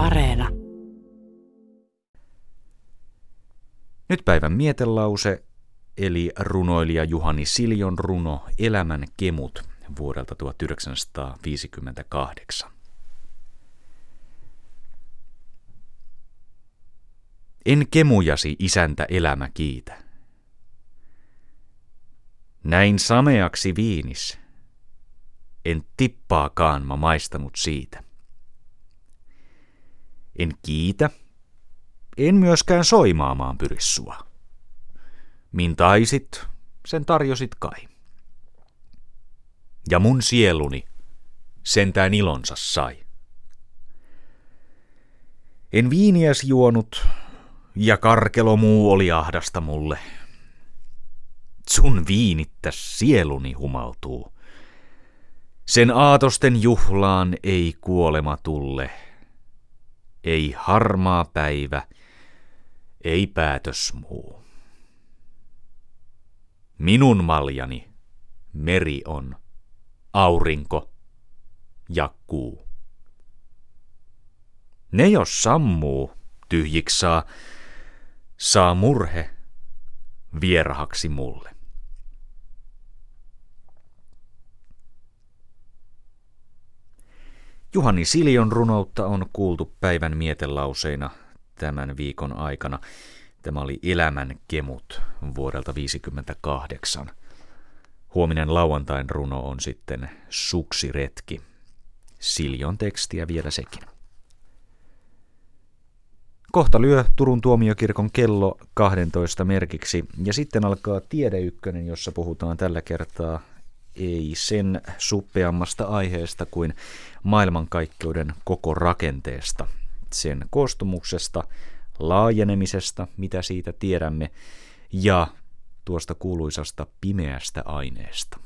Areena. Nyt päivän mietelause, eli runoilija Juhani Siljon runo Elämän kemut vuodelta 1958. En kemujasi isäntä elämä kiitä. Näin sameaksi viinis. En tippaakaan mä maistanut siitä. En kiitä, en myöskään soimaamaan pyri sua. Min taisit, sen tarjosit kai. Ja mun sieluni sentään ilonsa sai. En viiniäs juonut, ja karkelo muu oli ahdasta mulle. Sun viinittä sieluni humaltuu. Sen aatosten juhlaan ei kuolema tulle. Ei harmaa päivä, ei päätös muu. Minun maljani meri on, aurinko ja kuu. Ne jos sammuu, tyhjiksaa, saa murhe vierahaksi mulle. Juhani Siljon runoutta on kuultu päivän mietelauseina tämän viikon aikana. Tämä oli Elämän kemut vuodelta 1958. Huominen lauantain runo on sitten Suksiretki. Siljon tekstiä vielä sekin. Kohta lyö Turun tuomiokirkon kello 12 merkiksi ja sitten alkaa Tiede Ykkönen, jossa puhutaan tällä kertaa ei sen suppeammasta aiheesta kuin maailmankaikkeuden koko rakenteesta, sen koostumuksesta, laajenemisesta, mitä siitä tiedämme, ja tuosta kuuluisasta pimeästä aineesta.